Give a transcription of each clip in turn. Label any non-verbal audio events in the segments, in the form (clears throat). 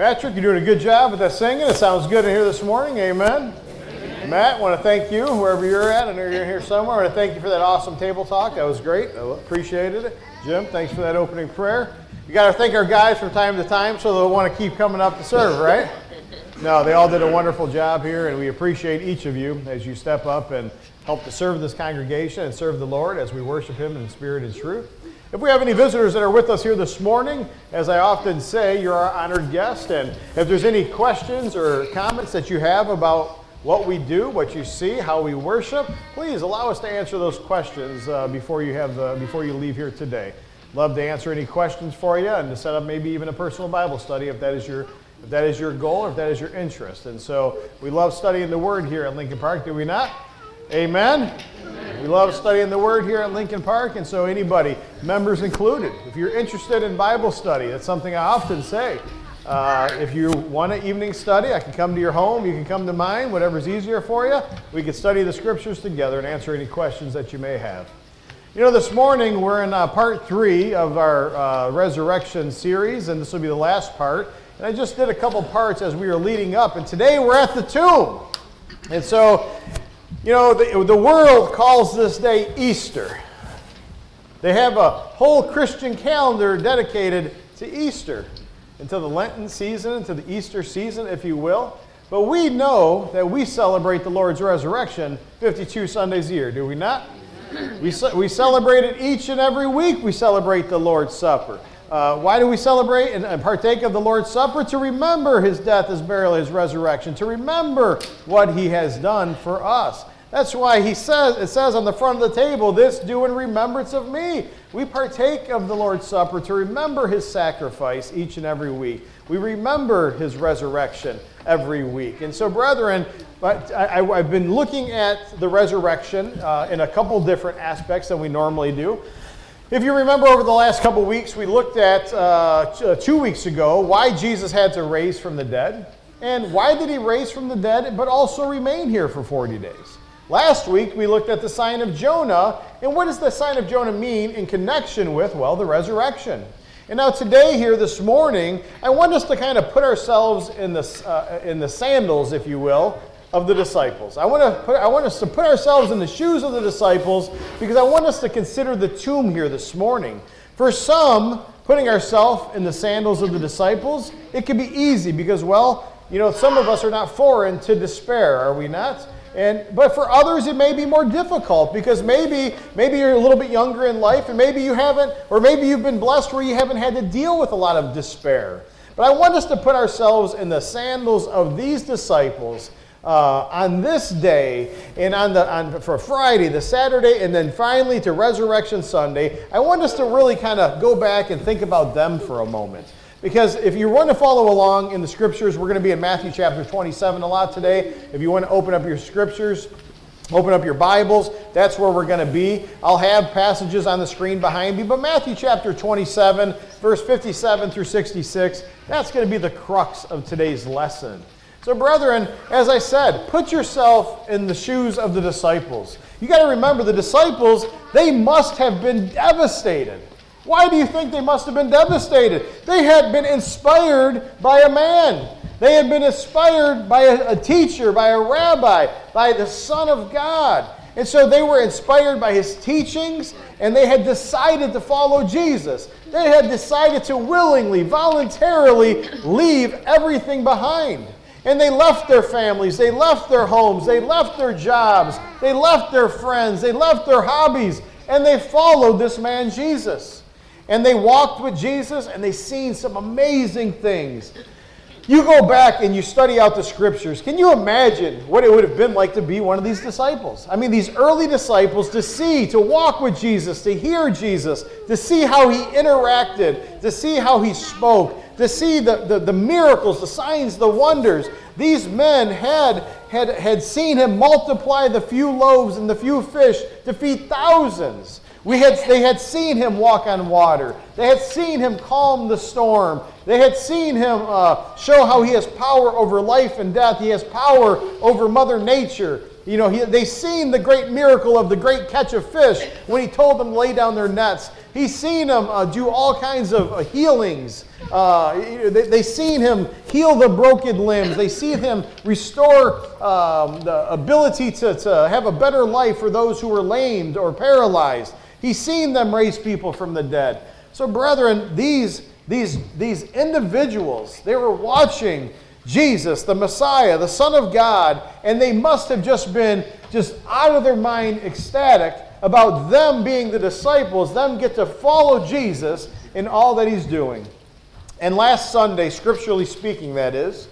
Patrick, you're doing a good job with that singing. It sounds good in here this morning. Amen. Matt, I want to thank you, wherever you're at. I know you're here somewhere. I want to thank you for that awesome table talk. That was great. I appreciated it. Jim, thanks for that opening prayer. You got to thank our guys from time to time so they'll want to keep coming up to serve, right? No, they all did a wonderful job here, and we appreciate each of you as you step up and help to serve this congregation and serve the Lord as we worship Him in spirit and truth. If we have any visitors that are with us here this morning, as I often say, you're our honored guest. And if there's any questions or comments that you have about what we do, what you see, how we worship, please allow us to answer those questions uh, before you have the, before you leave here today. Love to answer any questions for you and to set up maybe even a personal Bible study if that is your if that is your goal or if that is your interest. And so we love studying the Word here at Lincoln Park, do we not? Amen. We love studying the Word here at Lincoln Park, and so anybody, members included, if you're interested in Bible study, that's something I often say. Uh, if you want an evening study, I can come to your home, you can come to mine, whatever's easier for you. We can study the Scriptures together and answer any questions that you may have. You know, this morning we're in uh, part three of our uh, resurrection series, and this will be the last part. And I just did a couple parts as we were leading up, and today we're at the tomb. And so, you know, the, the world calls this day Easter. They have a whole Christian calendar dedicated to Easter, until the Lenten season, into the Easter season, if you will. But we know that we celebrate the Lord's resurrection 52 Sundays a year, do we not? We, we celebrate it each and every week. We celebrate the Lord's Supper. Uh, why do we celebrate and, and partake of the Lord's Supper? To remember his death, his burial, his resurrection, to remember what he has done for us. That's why he says, it says on the front of the table, this do in remembrance of me. We partake of the Lord's Supper to remember his sacrifice each and every week. We remember his resurrection every week. And so, brethren, but I, have been looking at the resurrection uh, in a couple different aspects than we normally do. If you remember over the last couple weeks, we looked at uh, uh, two weeks ago why Jesus had to raise from the dead. And why did he raise from the dead, but also remain here for 40 days? Last week, we looked at the sign of Jonah. And what does the sign of Jonah mean in connection with, well, the resurrection? And now, today, here this morning, I want us to kind of put ourselves in the, uh, in the sandals, if you will, of the disciples. I want, to put, I want us to put ourselves in the shoes of the disciples because I want us to consider the tomb here this morning. For some, putting ourselves in the sandals of the disciples, it can be easy because, well, you know, some of us are not foreign to despair, are we not? And, but for others, it may be more difficult because maybe, maybe you're a little bit younger in life and maybe you haven't, or maybe you've been blessed where you haven't had to deal with a lot of despair. But I want us to put ourselves in the sandals of these disciples uh, on this day and on the on for Friday, the Saturday, and then finally to Resurrection Sunday. I want us to really kind of go back and think about them for a moment. Because if you want to follow along in the scriptures, we're going to be in Matthew chapter 27 a lot today. If you want to open up your scriptures, open up your Bibles, that's where we're going to be. I'll have passages on the screen behind me, but Matthew chapter 27, verse 57 through 66, that's going to be the crux of today's lesson. So, brethren, as I said, put yourself in the shoes of the disciples. You got to remember the disciples, they must have been devastated. Why do you think they must have been devastated? They had been inspired by a man. They had been inspired by a, teacher, by a rabbi, by the Son of God. And so they were inspired by his teachings and they had decided to follow Jesus. They had decided to willingly, voluntarily leave everything behind. And they left their families, they left their homes, they left their jobs, they left their friends, they left their hobbies, and they followed this man Jesus. And they walked with Jesus and they seen some amazing things. You go back and you study out the scriptures. Can you imagine what it would have been like to be one of these disciples? I mean, these early disciples to see, to walk with Jesus, to hear Jesus, to see how he interacted, to see how he spoke, to see the, the, the miracles, the signs, the wonders. These men had, had, had seen him multiply the few loaves and the few fish to feed thousands. We had, they had seen him walk on water. They had seen him calm the storm. They had seen him uh, show how he has power over life and death. He has power over Mother Nature. You know, he, they seen the great miracle of the great catch of fish when he told them to lay down their nets He's seen him uh, do all kinds of uh, healings. Uh, they, they seen him heal the broken limbs. They seen him restore um, the ability to, to have a better life for those who were lamed or paralyzed. He's seen them raise people from the dead. So, brethren, these, these, these individuals, they were watching Jesus, the Messiah, the Son of God, and they must have just been just out of their mind ecstatic about them being the disciples, them get to follow Jesus in all that he's doing. And last Sunday, scripturally speaking, that is,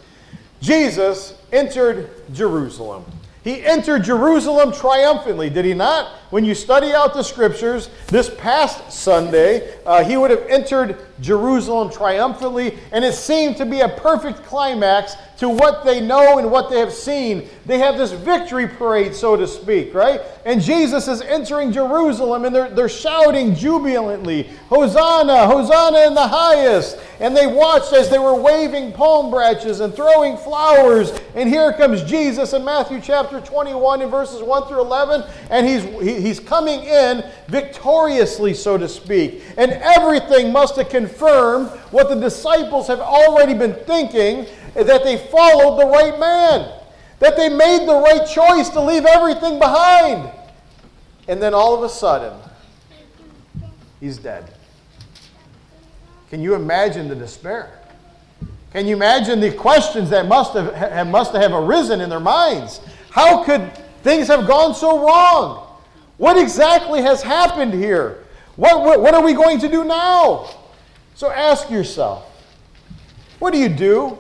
Jesus entered Jerusalem. He entered Jerusalem triumphantly, did he not? When you study out the scriptures, this past Sunday, uh, he would have entered Jerusalem triumphantly, and it seemed to be a perfect climax to what they know and what they have seen. They have this victory parade, so to speak, right? And Jesus is entering Jerusalem, and they're, they're shouting jubilantly, Hosanna, Hosanna in the highest. And they watched as they were waving palm branches and throwing flowers. And here comes Jesus in Matthew chapter 21 in verses 1 through 11, and he's, he, he's coming in victoriously, so to speak. And everything must have confirmed what the disciples have already been thinking that they followed the right man, that they made the right choice to leave everything behind. And then all of a sudden, he's dead. Can you imagine the despair? Can you imagine the questions that must have, must have arisen in their minds? How could things have gone so wrong? What exactly has happened here? What, what, what are we going to do now? So ask yourself what do you do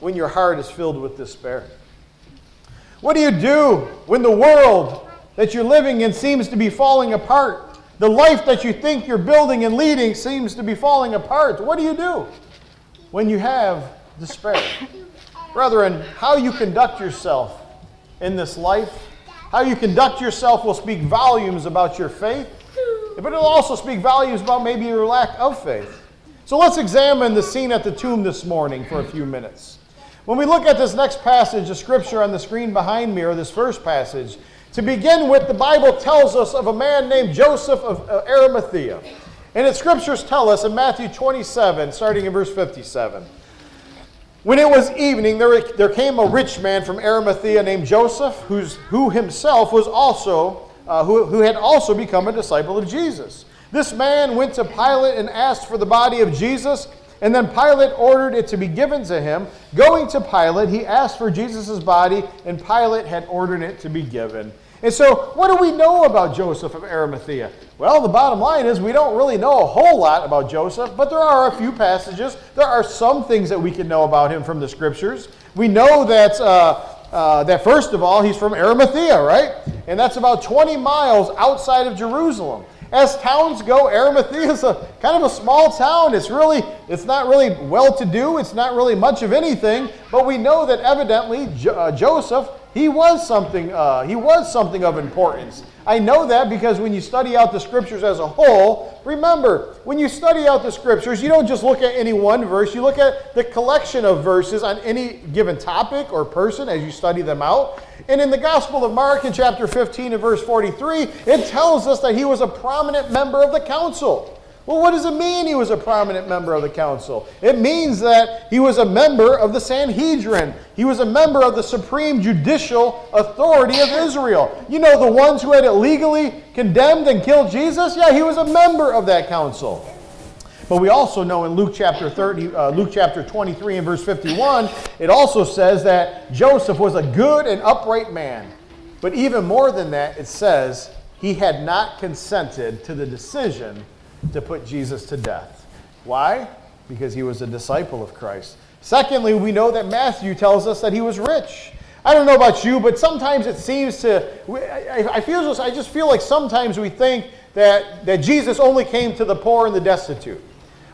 when your heart is filled with despair? What do you do when the world that you're living in seems to be falling apart? The life that you think you're building and leading seems to be falling apart. What do you do when you have despair? Brethren, how you conduct yourself in this life, how you conduct yourself will speak volumes about your faith, but it'll also speak volumes about maybe your lack of faith. So let's examine the scene at the tomb this morning for a few minutes. When we look at this next passage of scripture on the screen behind me, or this first passage, to begin with, the Bible tells us of a man named Joseph of uh, Arimathea. And its scriptures tell us in Matthew 27, starting in verse 57. When it was evening, there, there came a rich man from Arimathea named Joseph, who's, who himself was also, uh, who, who had also become a disciple of Jesus. This man went to Pilate and asked for the body of Jesus. And then Pilate ordered it to be given to him. Going to Pilate, he asked for Jesus' body, and Pilate had ordered it to be given. And so, what do we know about Joseph of Arimathea? Well, the bottom line is we don't really know a whole lot about Joseph, but there are a few passages. There are some things that we can know about him from the scriptures. We know that, uh, uh, that first of all, he's from Arimathea, right? And that's about 20 miles outside of Jerusalem as towns go, Arimathea is a kind of a small town. It's really, it's not really well to do. It's not really much of anything. But we know that evidently jo- uh, Joseph, he was something, uh, he was something of importance. I know that because when you study out the scriptures as a whole, remember, when you study out the scriptures, you don't just look at any one verse, you look at the collection of verses on any given topic or person as you study them out. And in the Gospel of Mark, in chapter 15 and verse 43, it tells us that he was a prominent member of the council. Well, what does it mean he was a prominent member of the council? It means that he was a member of the Sanhedrin. He was a member of the supreme judicial authority of Israel. You know, the ones who had illegally condemned and killed Jesus? Yeah, he was a member of that council. But we also know in Luke chapter 30, uh, Luke chapter 23 and verse 51, it also says that Joseph was a good and upright man. But even more than that, it says he had not consented to the decision to put Jesus to death. Why? Because he was a disciple of Christ. Secondly, we know that Matthew tells us that he was rich. I don't know about you, but sometimes it seems to, I, feel just, I just feel like sometimes we think that, that Jesus only came to the poor and the destitute.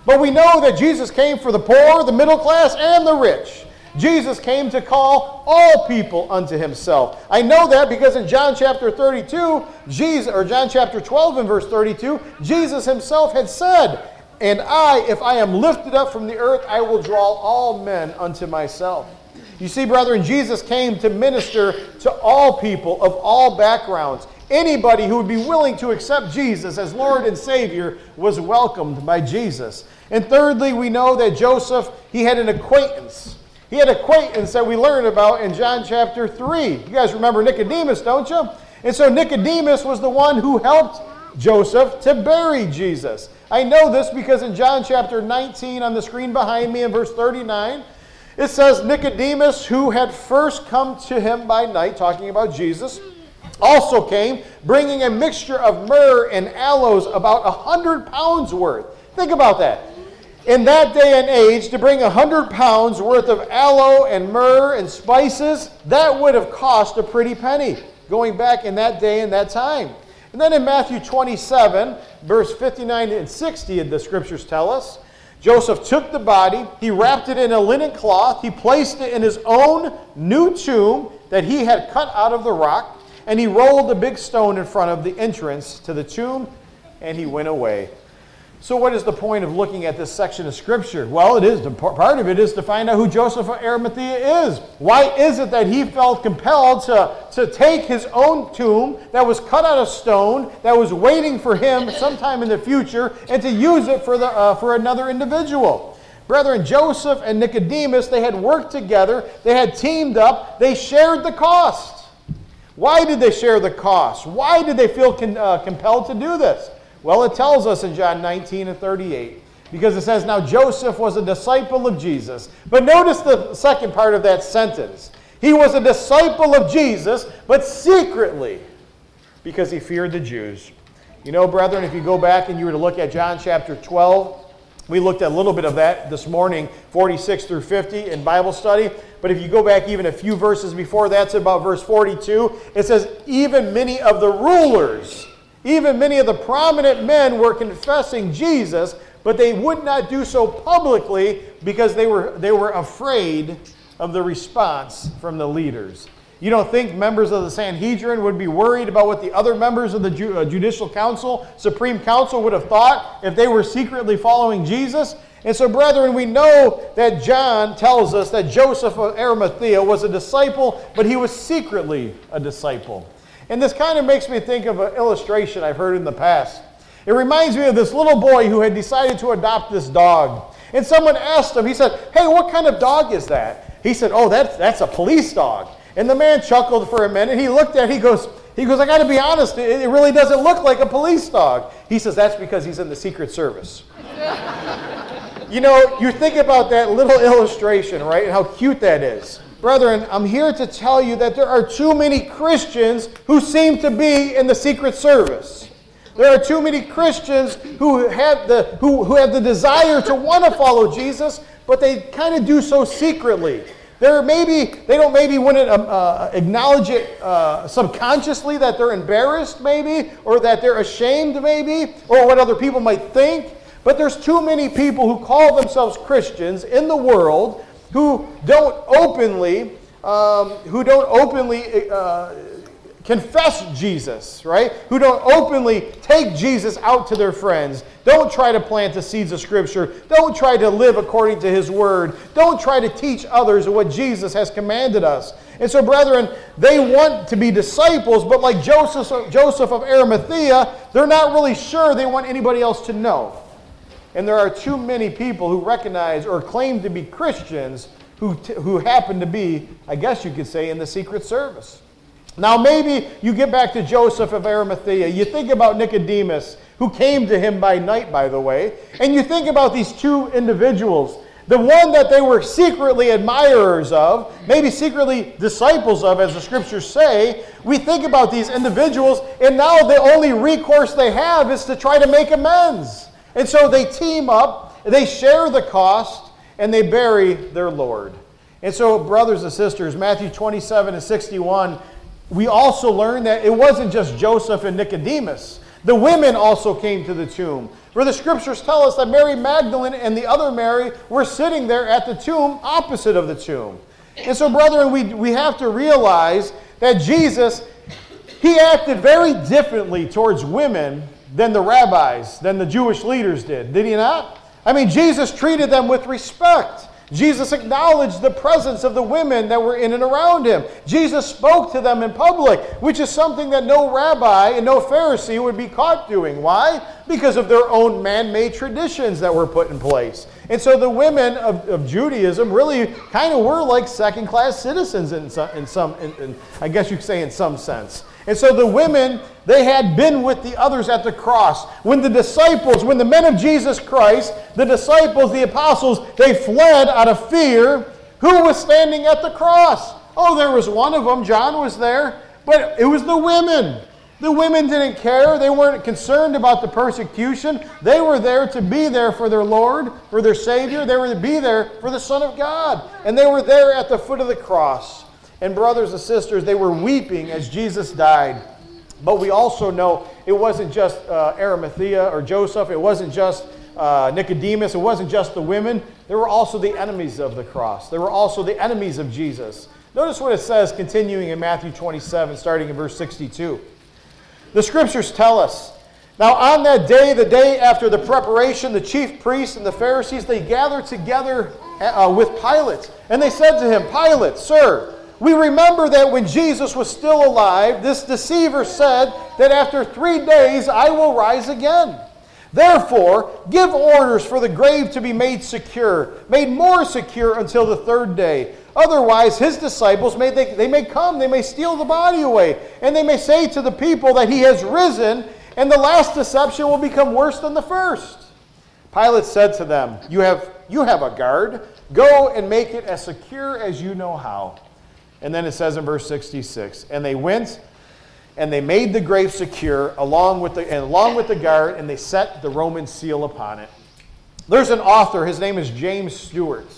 But we know that Jesus came for the poor, the middle class, and the rich. Jesus came to call all people unto himself. I know that because in John chapter 32, Jesus, or John chapter 12 and verse 32, Jesus himself had said, And I, if I am lifted up from the earth, I will draw all men unto myself. You see, brethren, Jesus came to minister to all people of all backgrounds. Anybody who would be willing to accept Jesus as Lord and Savior was welcomed by Jesus. And thirdly, we know that Joseph, he had an acquaintance. He had an acquaintance that we learn about in John chapter 3. You guys remember Nicodemus, don't you? And so Nicodemus was the one who helped Joseph to bury Jesus. I know this because in John chapter 19 on the screen behind me in verse 39, it says Nicodemus, who had first come to him by night, talking about Jesus, also came, bringing a mixture of myrrh and aloes, about a hundred pounds worth. Think about that. In that day and age, to bring a hundred pounds worth of aloe and myrrh and spices, that would have cost a pretty penny, going back in that day and that time. And then in Matthew 27, verse 59 and 60, the scriptures tell us Joseph took the body, he wrapped it in a linen cloth, he placed it in his own new tomb that he had cut out of the rock, and he rolled a big stone in front of the entrance to the tomb, and he went away. So, what is the point of looking at this section of Scripture? Well, it is part of it is to find out who Joseph of Arimathea is. Why is it that he felt compelled to, to take his own tomb that was cut out of stone, that was waiting for him sometime in the future, and to use it for, the, uh, for another individual? Brethren, Joseph and Nicodemus, they had worked together, they had teamed up, they shared the cost. Why did they share the cost? Why did they feel con- uh, compelled to do this? Well, it tells us in John 19 and 38 because it says, Now Joseph was a disciple of Jesus. But notice the second part of that sentence. He was a disciple of Jesus, but secretly because he feared the Jews. You know, brethren, if you go back and you were to look at John chapter 12, we looked at a little bit of that this morning, 46 through 50 in Bible study. But if you go back even a few verses before that's about verse 42, it says, Even many of the rulers even many of the prominent men were confessing Jesus, but they would not do so publicly because they were, they were afraid of the response from the leaders. You don't think members of the Sanhedrin would be worried about what the other members of the uh, Judicial Council, Supreme Council, would have thought if they were secretly following Jesus? And so, brethren, we know that John tells us that Joseph of Arimathea was a disciple, but he was secretly a disciple. And this kind of makes me think of an illustration I've heard in the past. It reminds me of this little boy who had decided to adopt this dog. And someone asked him, he said, Hey, what kind of dog is that? He said, Oh, that's, that's a police dog. And the man chuckled for a minute. He looked at it, he goes, he goes, I got to be honest, it, it really doesn't look like a police dog. He says, That's because he's in the Secret Service. (laughs) you know, you think about that little illustration, right, and how cute that is. Brethren, I'm here to tell you that there are too many Christians who seem to be in the Secret Service. There are too many Christians who have the, who, who have the desire to want to follow Jesus, but they kind of do so secretly. They're maybe, they don't maybe want to um, uh, acknowledge it uh, subconsciously that they're embarrassed, maybe, or that they're ashamed, maybe, or what other people might think. But there's too many people who call themselves Christians in the world who don't openly, um, who don't openly uh, confess Jesus, right? Who don't openly take Jesus out to their friends. Don't try to plant the seeds of Scripture. Don't try to live according to His Word. Don't try to teach others what Jesus has commanded us. And so, brethren, they want to be disciples, but like Joseph, Joseph of Arimathea, they're not really sure they want anybody else to know. And there are too many people who recognize or claim to be Christians who, who happen to be, I guess you could say, in the Secret Service. Now, maybe you get back to Joseph of Arimathea. You think about Nicodemus, who came to him by night, by the way, and you think about these two individuals. The one that they were secretly admirers of, maybe secretly disciples of, as the scriptures say, we think about these individuals, and now the only recourse they have is to try to make amends. And so they team up, they share the cost, and they bury their Lord. And so, brothers and sisters, Matthew 27 and 61, we also learn that it wasn't just Joseph and Nicodemus. The women also came to the tomb. For the scriptures tell us that Mary Magdalene and the other Mary were sitting there at the tomb opposite of the tomb. And so, brethren, we, we have to realize that Jesus, he acted very differently towards women than the rabbis, than the Jewish leaders did. Did he not? I mean, Jesus treated them with respect. Jesus acknowledged the presence of the women that were in and around him. Jesus spoke to them in public, which is something that no rabbi and no Pharisee would be caught doing. Why? Because of their own man made traditions that were put in place. And so the women of, of Judaism really kind of were like second class citizens in some, in some in, in, I guess you could say in some sense. And so the women, they had been with the others at the cross. When the disciples, when the men of Jesus Christ, the disciples, the apostles, they fled out of fear, who was standing at the cross? Oh, there was one of them. John was there. But it was the women. The women didn't care. They weren't concerned about the persecution. They were there to be there for their Lord, for their Savior. They were to be there for the Son of God. And they were there at the foot of the cross. And brothers and sisters, they were weeping as Jesus died. But we also know it wasn't just uh, Arimathea or Joseph, it wasn't just uh, Nicodemus, it wasn't just the women. There were also the enemies of the cross, there were also the enemies of Jesus. Notice what it says continuing in Matthew 27, starting in verse 62. The scriptures tell us now, on that day, the day after the preparation, the chief priests and the Pharisees, they gathered together uh, with Pilate. And they said to him, Pilate, Sir, we remember that when Jesus was still alive, this deceiver said that after three days I will rise again. Therefore, give orders for the grave to be made secure, made more secure until the third day. Otherwise, his disciples may they, they may come, they may steal the body away, and they may say to the people that he has risen, and the last deception will become worse than the first. Pilate said to them, You have you have a guard. Go and make it as secure as you know how. And then it says in verse 66 And they went and they made the grave secure along with the, and along with the guard, and they set the Roman seal upon it. There's an author, his name is James Stewart.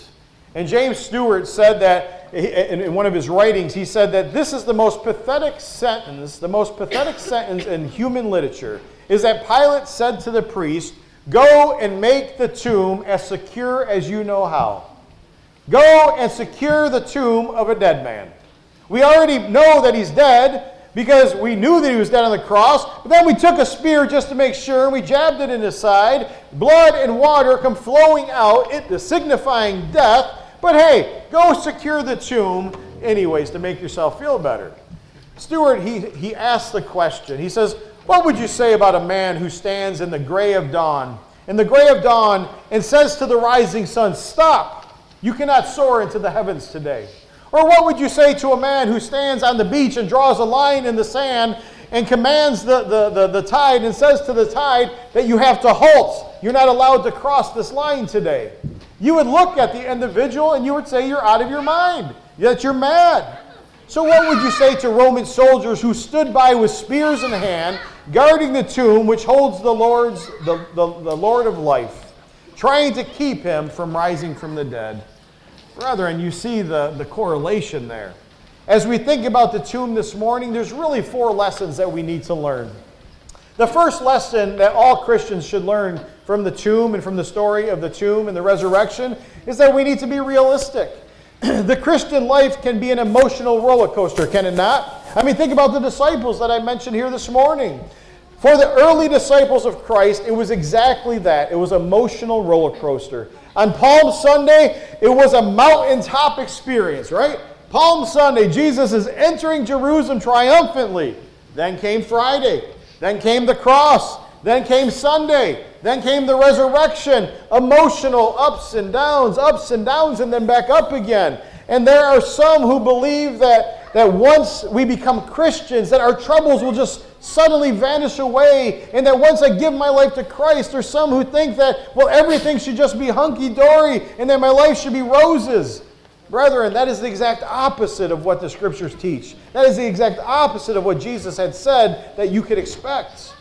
And James Stewart said that in one of his writings, he said that this is the most pathetic sentence, the most pathetic sentence in human literature, is that Pilate said to the priest, Go and make the tomb as secure as you know how. Go and secure the tomb of a dead man. We already know that he's dead because we knew that he was dead on the cross, but then we took a spear just to make sure, and we jabbed it in his side. Blood and water come flowing out, it signifying death. But hey, go secure the tomb anyways to make yourself feel better. Stewart, he, he asked the question. He says, What would you say about a man who stands in the gray of dawn, in the gray of dawn, and says to the rising sun, Stop! You cannot soar into the heavens today. Or what would you say to a man who stands on the beach and draws a line in the sand and commands the, the, the, the, tide and says to the tide that you have to halt? You're not allowed to cross this line today. You would look at the individual and you would say you're out of your mind, that you're mad. So, what would you say to Roman soldiers who stood by with spears in hand, guarding the tomb which holds the Lord's the, the, the Lord of life, trying to keep him from rising from the dead? Brethren, you see the, the correlation there. As we think about the tomb this morning, there's really four lessons that we need to learn. The first lesson that all Christians should learn from the tomb and from the story of the tomb and the resurrection is that we need to be realistic. (clears throat) the Christian life can be an emotional roller coaster, can it not? I mean, think about the disciples that I mentioned here this morning. For the early disciples of Christ, it was exactly that. It was emotional roller coaster. On Palm Sunday, it was a mountaintop experience, right? Palm Sunday, Jesus is entering Jerusalem triumphantly. Then came Friday. Then came the cross. Then came Sunday. Then came the resurrection. Emotional ups and downs, ups and downs, and then back up again. And there are some who believe that, that once we become Christians, that our troubles will just suddenly vanish away, and that once I give my life to Christ, there's some who think that, well, everything should just be hunky dory and that my life should be roses. Brethren, that is the exact opposite of what the scriptures teach. That is the exact opposite of what Jesus had said that you could expect.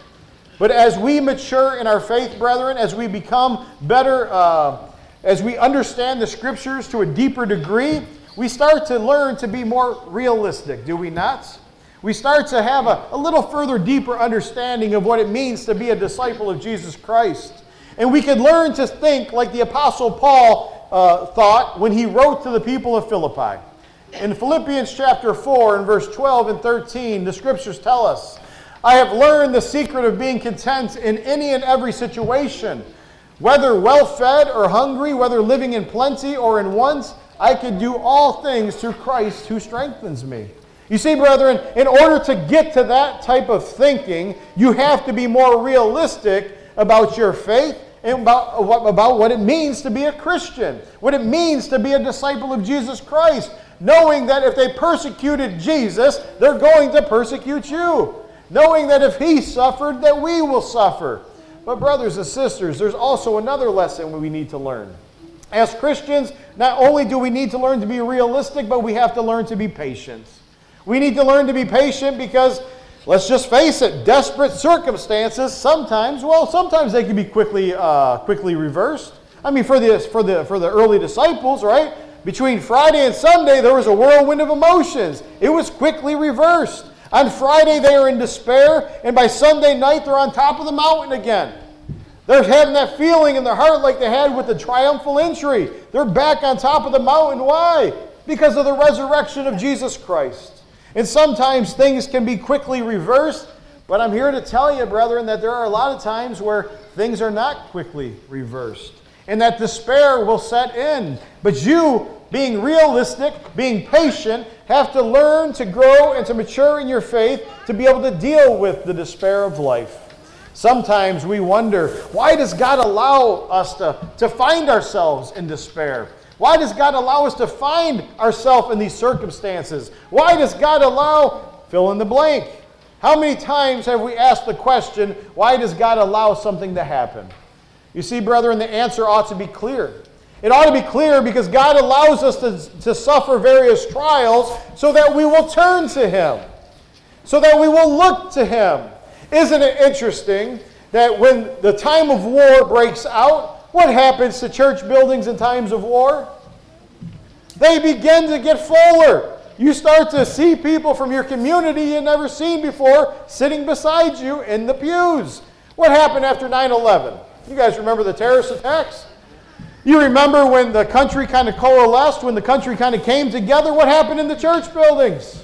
But as we mature in our faith, brethren, as we become better, uh, as we understand the scriptures to a deeper degree, we start to learn to be more realistic, do we not? We start to have a, a little further deeper understanding of what it means to be a disciple of Jesus Christ. And we could learn to think like the Apostle Paul uh, thought when he wrote to the people of Philippi. In Philippians chapter 4 and verse 12 and 13, the scriptures tell us, I have learned the secret of being content in any and every situation, Whether well fed or hungry, whether living in plenty or in want, I can do all things through Christ who strengthens me. You see, brethren, in order to get to that type of thinking, you have to be more realistic about your faith and about, about what it means to be a Christian, what it means to be a disciple of Jesus Christ, knowing that if they persecuted Jesus, they're going to persecute you, knowing that if he suffered, that we will suffer. But, brothers and sisters, there's also another lesson we need to learn. As Christians, not only do we need to learn to be realistic, but we have to learn to be patient. We need to learn to be patient because, let's just face it, desperate circumstances sometimes, well, sometimes they can be quickly, uh, quickly reversed. I mean, for the, for, the, for the early disciples, right? Between Friday and Sunday, there was a whirlwind of emotions. It was quickly reversed. On Friday, they are in despair, and by Sunday night, they're on top of the mountain again. They're having that feeling in their heart like they had with the triumphal entry. They're back on top of the mountain. Why? Because of the resurrection of Jesus Christ. And sometimes things can be quickly reversed, but I'm here to tell you, brethren, that there are a lot of times where things are not quickly reversed and that despair will set in. But you, being realistic, being patient, have to learn to grow and to mature in your faith to be able to deal with the despair of life. Sometimes we wonder, why does God allow us to, to find ourselves in despair? Why does God allow us to find ourselves in these circumstances? Why does God allow, fill in the blank? How many times have we asked the question, why does God allow something to happen? You see, brethren, the answer ought to be clear. It ought to be clear because God allows us to, to suffer various trials so that we will turn to Him, so that we will look to Him. Isn't it interesting that when the time of war breaks out, what happens to church buildings in times of war? They begin to get fuller. You start to see people from your community you've never seen before sitting beside you in the pews. What happened after 9 11? You guys remember the terrorist attacks? You remember when the country kind of coalesced, when the country kind of came together? What happened in the church buildings?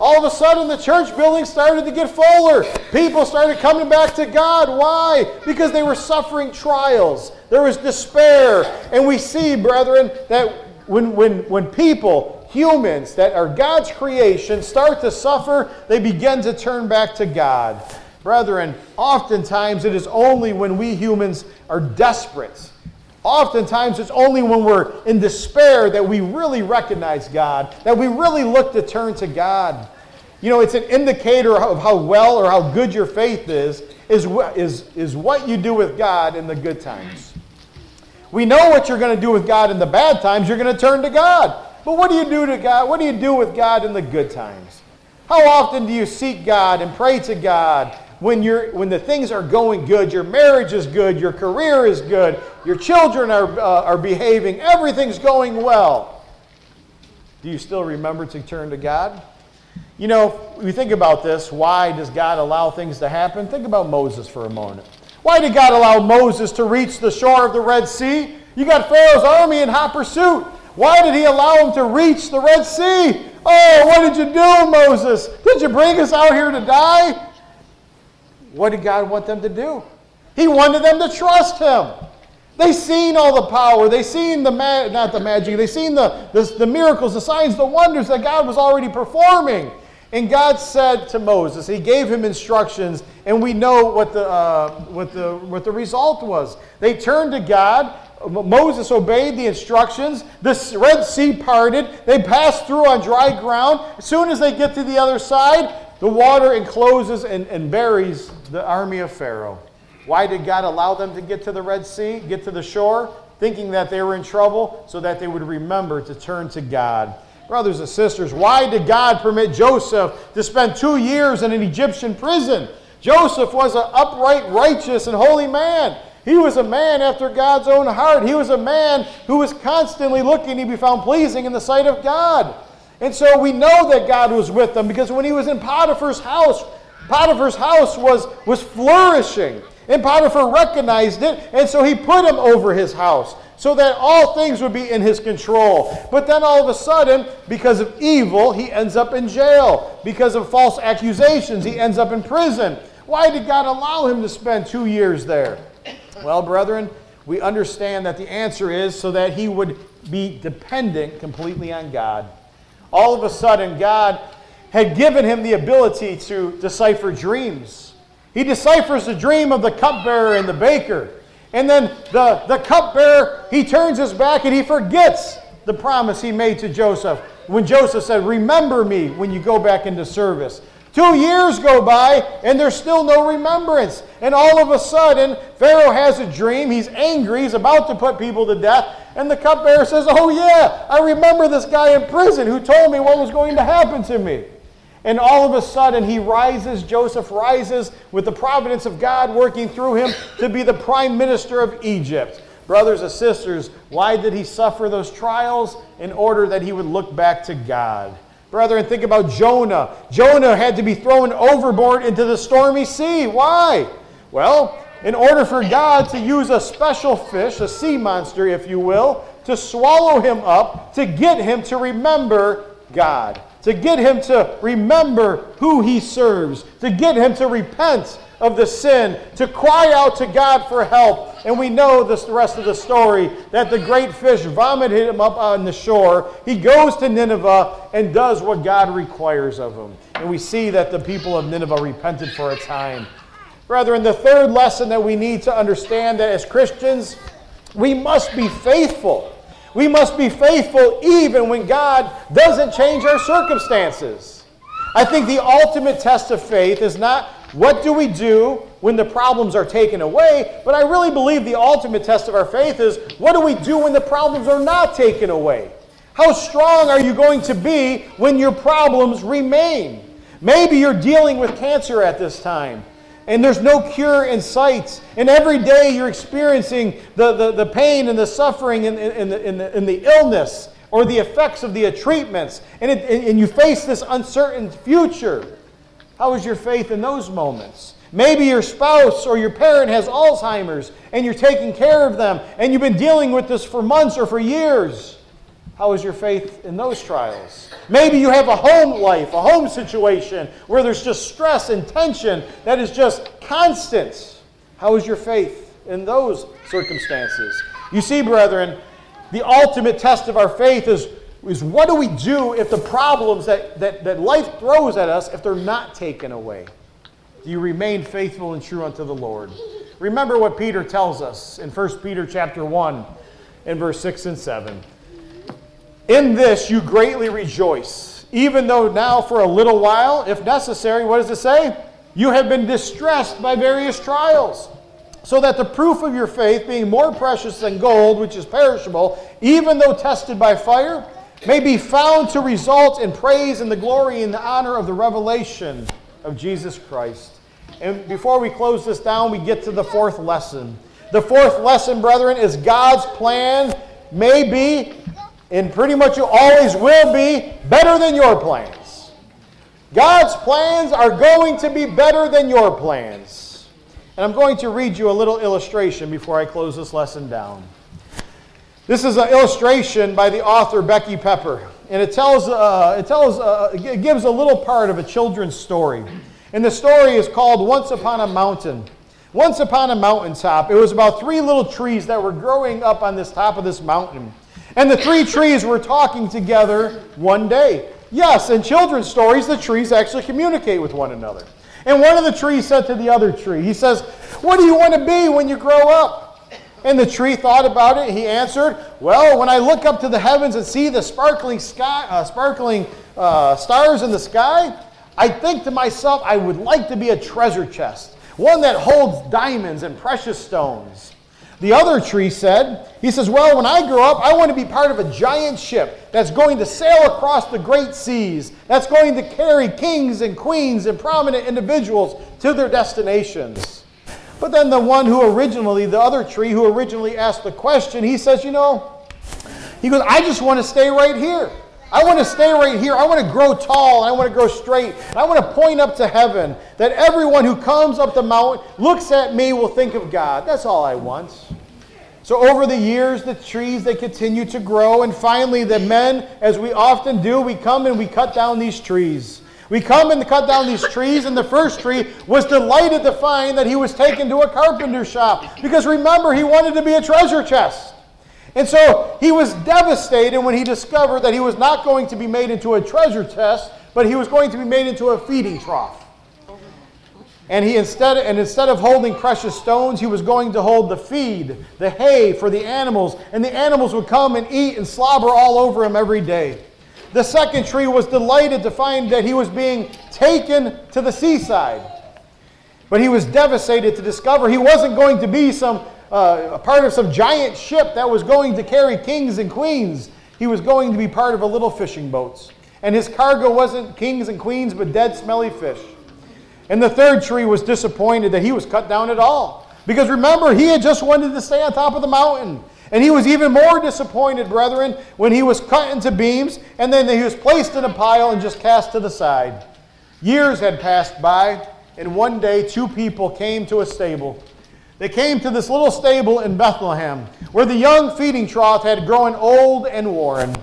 All of a sudden, the church buildings started to get fuller. People started coming back to God. Why? Because they were suffering trials. There was despair. And we see, brethren, that when, when, when people, humans that are God's creation, start to suffer, they begin to turn back to God. Brethren, oftentimes it is only when we humans are desperate Oftentimes, it's only when we're in despair that we really recognize God, that we really look to turn to God. You know, it's an indicator of how well or how good your faith is, is, is, is what you do with God in the good times. We know what you're going to do with God in the bad times. You're going to turn to God. But what do you do to God? What do you do with God in the good times? How often do you seek God and pray to God when, you're, when the things are going good, your marriage is good, your career is good, your children are, uh, are behaving, everything's going well. Do you still remember to turn to God? You know, we think about this. Why does God allow things to happen? Think about Moses for a moment. Why did God allow Moses to reach the shore of the Red Sea? You got Pharaoh's army in hot pursuit. Why did he allow him to reach the Red Sea? Oh, what did you do, Moses? Did you bring us out here to die? What did God want them to do? He wanted them to trust Him. They seen all the power. They seen the ma- not the magic. They seen the, the, the miracles, the signs, the wonders that God was already performing. And God said to Moses, He gave him instructions, and we know what the, uh, what the, what the result was. They turned to God. Moses obeyed the instructions. The Red Sea parted. They passed through on dry ground. As soon as they get to the other side, the water encloses and, and buries the army of Pharaoh. Why did God allow them to get to the Red Sea, get to the shore, thinking that they were in trouble, so that they would remember to turn to God? Brothers and sisters, why did God permit Joseph to spend two years in an Egyptian prison? Joseph was an upright, righteous, and holy man. He was a man after God's own heart. He was a man who was constantly looking to be found pleasing in the sight of God. And so we know that God was with them because when he was in Potiphar's house, Potiphar's house was, was flourishing. And Potiphar recognized it, and so he put him over his house so that all things would be in his control. But then all of a sudden, because of evil, he ends up in jail. Because of false accusations, he ends up in prison. Why did God allow him to spend two years there? Well, brethren, we understand that the answer is so that he would be dependent completely on God. All of a sudden, God had given him the ability to decipher dreams. He deciphers the dream of the cupbearer and the baker. And then the, the cupbearer, he turns his back and he forgets the promise he made to Joseph when Joseph said, Remember me when you go back into service. Two years go by and there's still no remembrance. And all of a sudden, Pharaoh has a dream. He's angry. He's about to put people to death. And the cupbearer says, Oh, yeah, I remember this guy in prison who told me what was going to happen to me. And all of a sudden, he rises, Joseph rises with the providence of God working through him to be the prime minister of Egypt. Brothers and sisters, why did he suffer those trials? In order that he would look back to God. Brethren, think about Jonah. Jonah had to be thrown overboard into the stormy sea. Why? Well, in order for God to use a special fish, a sea monster, if you will, to swallow him up, to get him to remember God, to get him to remember who he serves, to get him to repent of the sin, to cry out to God for help. And we know this, the rest of the story that the great fish vomited him up on the shore. He goes to Nineveh and does what God requires of him. And we see that the people of Nineveh repented for a time. Brethren, the third lesson that we need to understand that as Christians, we must be faithful. We must be faithful even when God doesn't change our circumstances. I think the ultimate test of faith is not what do we do when the problems are taken away? But I really believe the ultimate test of our faith is what do we do when the problems are not taken away? How strong are you going to be when your problems remain? Maybe you're dealing with cancer at this time and there's no cure in sight. And every day you're experiencing the, the, the pain and the suffering and, and, the, and, the, and the illness or the effects of the treatments. And, it, and you face this uncertain future. How is your faith in those moments? Maybe your spouse or your parent has Alzheimer's and you're taking care of them and you've been dealing with this for months or for years. How is your faith in those trials? Maybe you have a home life, a home situation where there's just stress and tension that is just constant. How is your faith in those circumstances? You see, brethren, the ultimate test of our faith is is what do we do if the problems that, that, that life throws at us, if they're not taken away? Do you remain faithful and true unto the Lord? Remember what Peter tells us in 1 Peter chapter 1 and verse 6 and 7. In this you greatly rejoice, even though now for a little while, if necessary, what does it say? You have been distressed by various trials so that the proof of your faith, being more precious than gold, which is perishable, even though tested by fire, may be found to result in praise and the glory and the honor of the revelation of Jesus Christ. And before we close this down, we get to the fourth lesson. The fourth lesson, brethren, is God's plan may be, and pretty much always will be, better than your plans. God's plans are going to be better than your plans. And I'm going to read you a little illustration before I close this lesson down. This is an illustration by the author Becky Pepper, and it tells, uh, it tells, uh, it gives a little part of a children's story. And the story is called Once Upon a Mountain. Once upon a mountaintop, it was about three little trees that were growing up on this top of this mountain. And the three trees were talking together one day. Yes, in children's stories, the trees actually communicate with one another. And one of the trees said to the other tree, He says, What do you want to be when you grow up? And the tree thought about it. He answered, Well, when I look up to the heavens and see the sparkling sky, uh, sparkling uh, stars in the sky, I think to myself, I would like to be a treasure chest, one that holds diamonds and precious stones. The other tree said, He says, Well, when I grow up, I want to be part of a giant ship that's going to sail across the great seas, that's going to carry kings and queens and prominent individuals to their destinations. But then the one who originally, the other tree who originally asked the question, he says, You know, he goes, I just want to stay right here. I want to stay right here. I want to grow tall. I want to grow straight. I want to point up to heaven that everyone who comes up the mountain looks at me will think of God. That's all I want. So over the years, the trees, they continue to grow. And finally, the men, as we often do, we come and we cut down these trees. We come and cut down these trees, and the first tree was delighted to find that he was taken to a carpenter shop. Because remember, he wanted to be a treasure chest. And so he was devastated when he discovered that he was not going to be made into a treasure chest, but he was going to be made into a feeding trough. And he instead and instead of holding precious stones, he was going to hold the feed, the hay for the animals, and the animals would come and eat and slobber all over him every day. The second tree was delighted to find that he was being taken to the seaside. But he was devastated to discover he wasn't going to be some uh, a part of some giant ship that was going to carry kings and queens. He was going to be part of a little fishing boats. And his cargo wasn't kings and queens, but dead, smelly fish. And the third tree was disappointed that he was cut down at all. Because remember, he had just wanted to stay on top of the mountain. And he was even more disappointed, brethren, when he was cut into beams and then he was placed in a pile and just cast to the side. Years had passed by, and one day two people came to a stable. They came to this little stable in Bethlehem, where the young feeding trough had grown old and worn,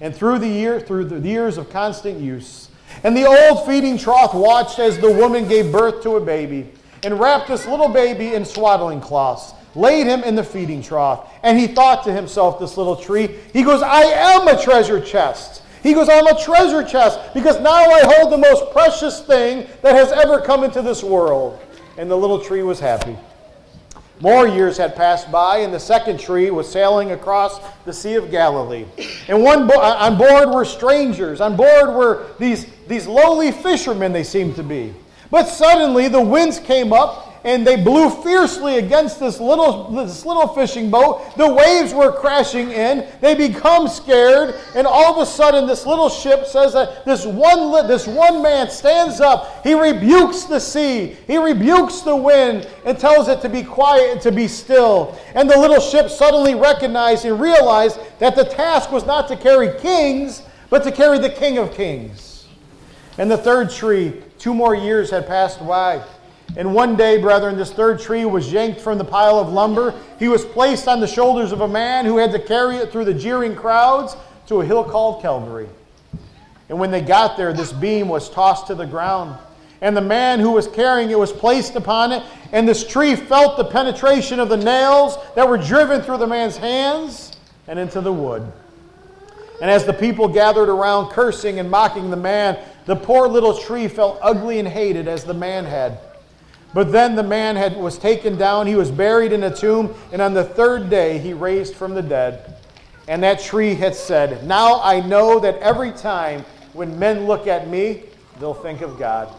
and through the year, through the years of constant use. And the old feeding trough watched as the woman gave birth to a baby, and wrapped this little baby in swaddling cloths laid him in the feeding trough. And he thought to himself, this little tree, he goes, I am a treasure chest. He goes, I'm a treasure chest because now I hold the most precious thing that has ever come into this world. And the little tree was happy. More years had passed by, and the second tree was sailing across the Sea of Galilee. And one bo- on board were strangers. On board were these, these lowly fishermen, they seemed to be. But suddenly the winds came up and they blew fiercely against this little, this little fishing boat. The waves were crashing in. They become scared, and all of a sudden, this little ship says that this one, this one man stands up. He rebukes the sea, he rebukes the wind, and tells it to be quiet and to be still. And the little ship suddenly recognized and realized that the task was not to carry kings, but to carry the King of Kings. And the third tree, two more years had passed by. And one day, brethren, this third tree was yanked from the pile of lumber. He was placed on the shoulders of a man who had to carry it through the jeering crowds to a hill called Calvary. And when they got there, this beam was tossed to the ground. And the man who was carrying it was placed upon it. And this tree felt the penetration of the nails that were driven through the man's hands and into the wood. And as the people gathered around, cursing and mocking the man, the poor little tree felt ugly and hated as the man had. But then the man had, was taken down, he was buried in a tomb, and on the third day he raised from the dead. And that tree had said, Now I know that every time when men look at me, they'll think of God.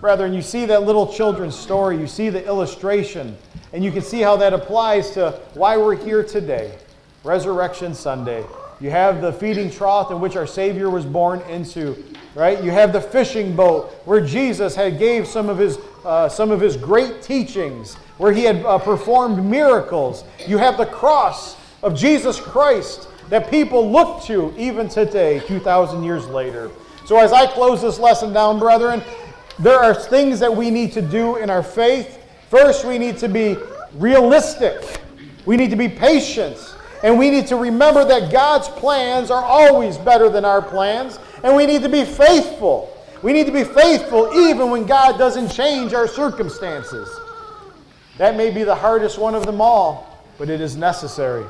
Brethren, you see that little children's story, you see the illustration, and you can see how that applies to why we're here today, Resurrection Sunday. You have the feeding trough in which our Savior was born into, right? You have the fishing boat where Jesus had gave some of his uh, some of his great teachings, where he had uh, performed miracles. You have the cross of Jesus Christ that people look to even today, 2,000 years later. So, as I close this lesson down, brethren, there are things that we need to do in our faith. First, we need to be realistic, we need to be patient, and we need to remember that God's plans are always better than our plans, and we need to be faithful. We need to be faithful even when God doesn't change our circumstances. That may be the hardest one of them all, but it is necessary.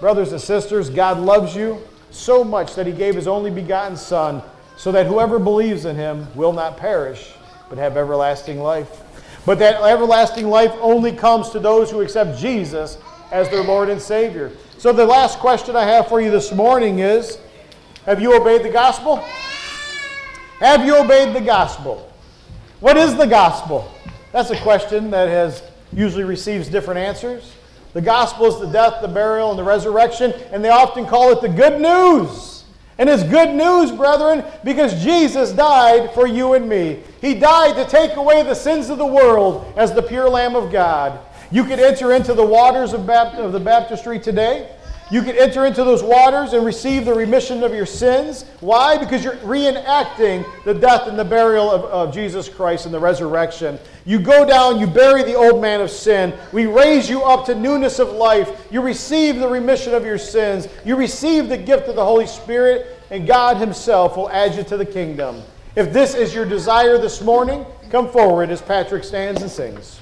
Brothers and sisters, God loves you so much that He gave His only begotten Son so that whoever believes in Him will not perish, but have everlasting life. But that everlasting life only comes to those who accept Jesus as their Lord and Savior. So, the last question I have for you this morning is Have you obeyed the gospel? Have you obeyed the gospel? What is the gospel? That's a question that has usually receives different answers. The gospel is the death, the burial, and the resurrection, and they often call it the good news. And it's good news, brethren, because Jesus died for you and me. He died to take away the sins of the world as the pure Lamb of God. You could enter into the waters of, of the baptistry today. You can enter into those waters and receive the remission of your sins. Why? Because you're reenacting the death and the burial of, of, Jesus Christ and the resurrection. You go down, you bury the old man of sin. We raise you up to newness of life. You receive the remission of your sins. You receive the gift of the Holy Spirit, and God Himself will add you to the kingdom. If this is your desire this morning, come forward as Patrick stands and sings.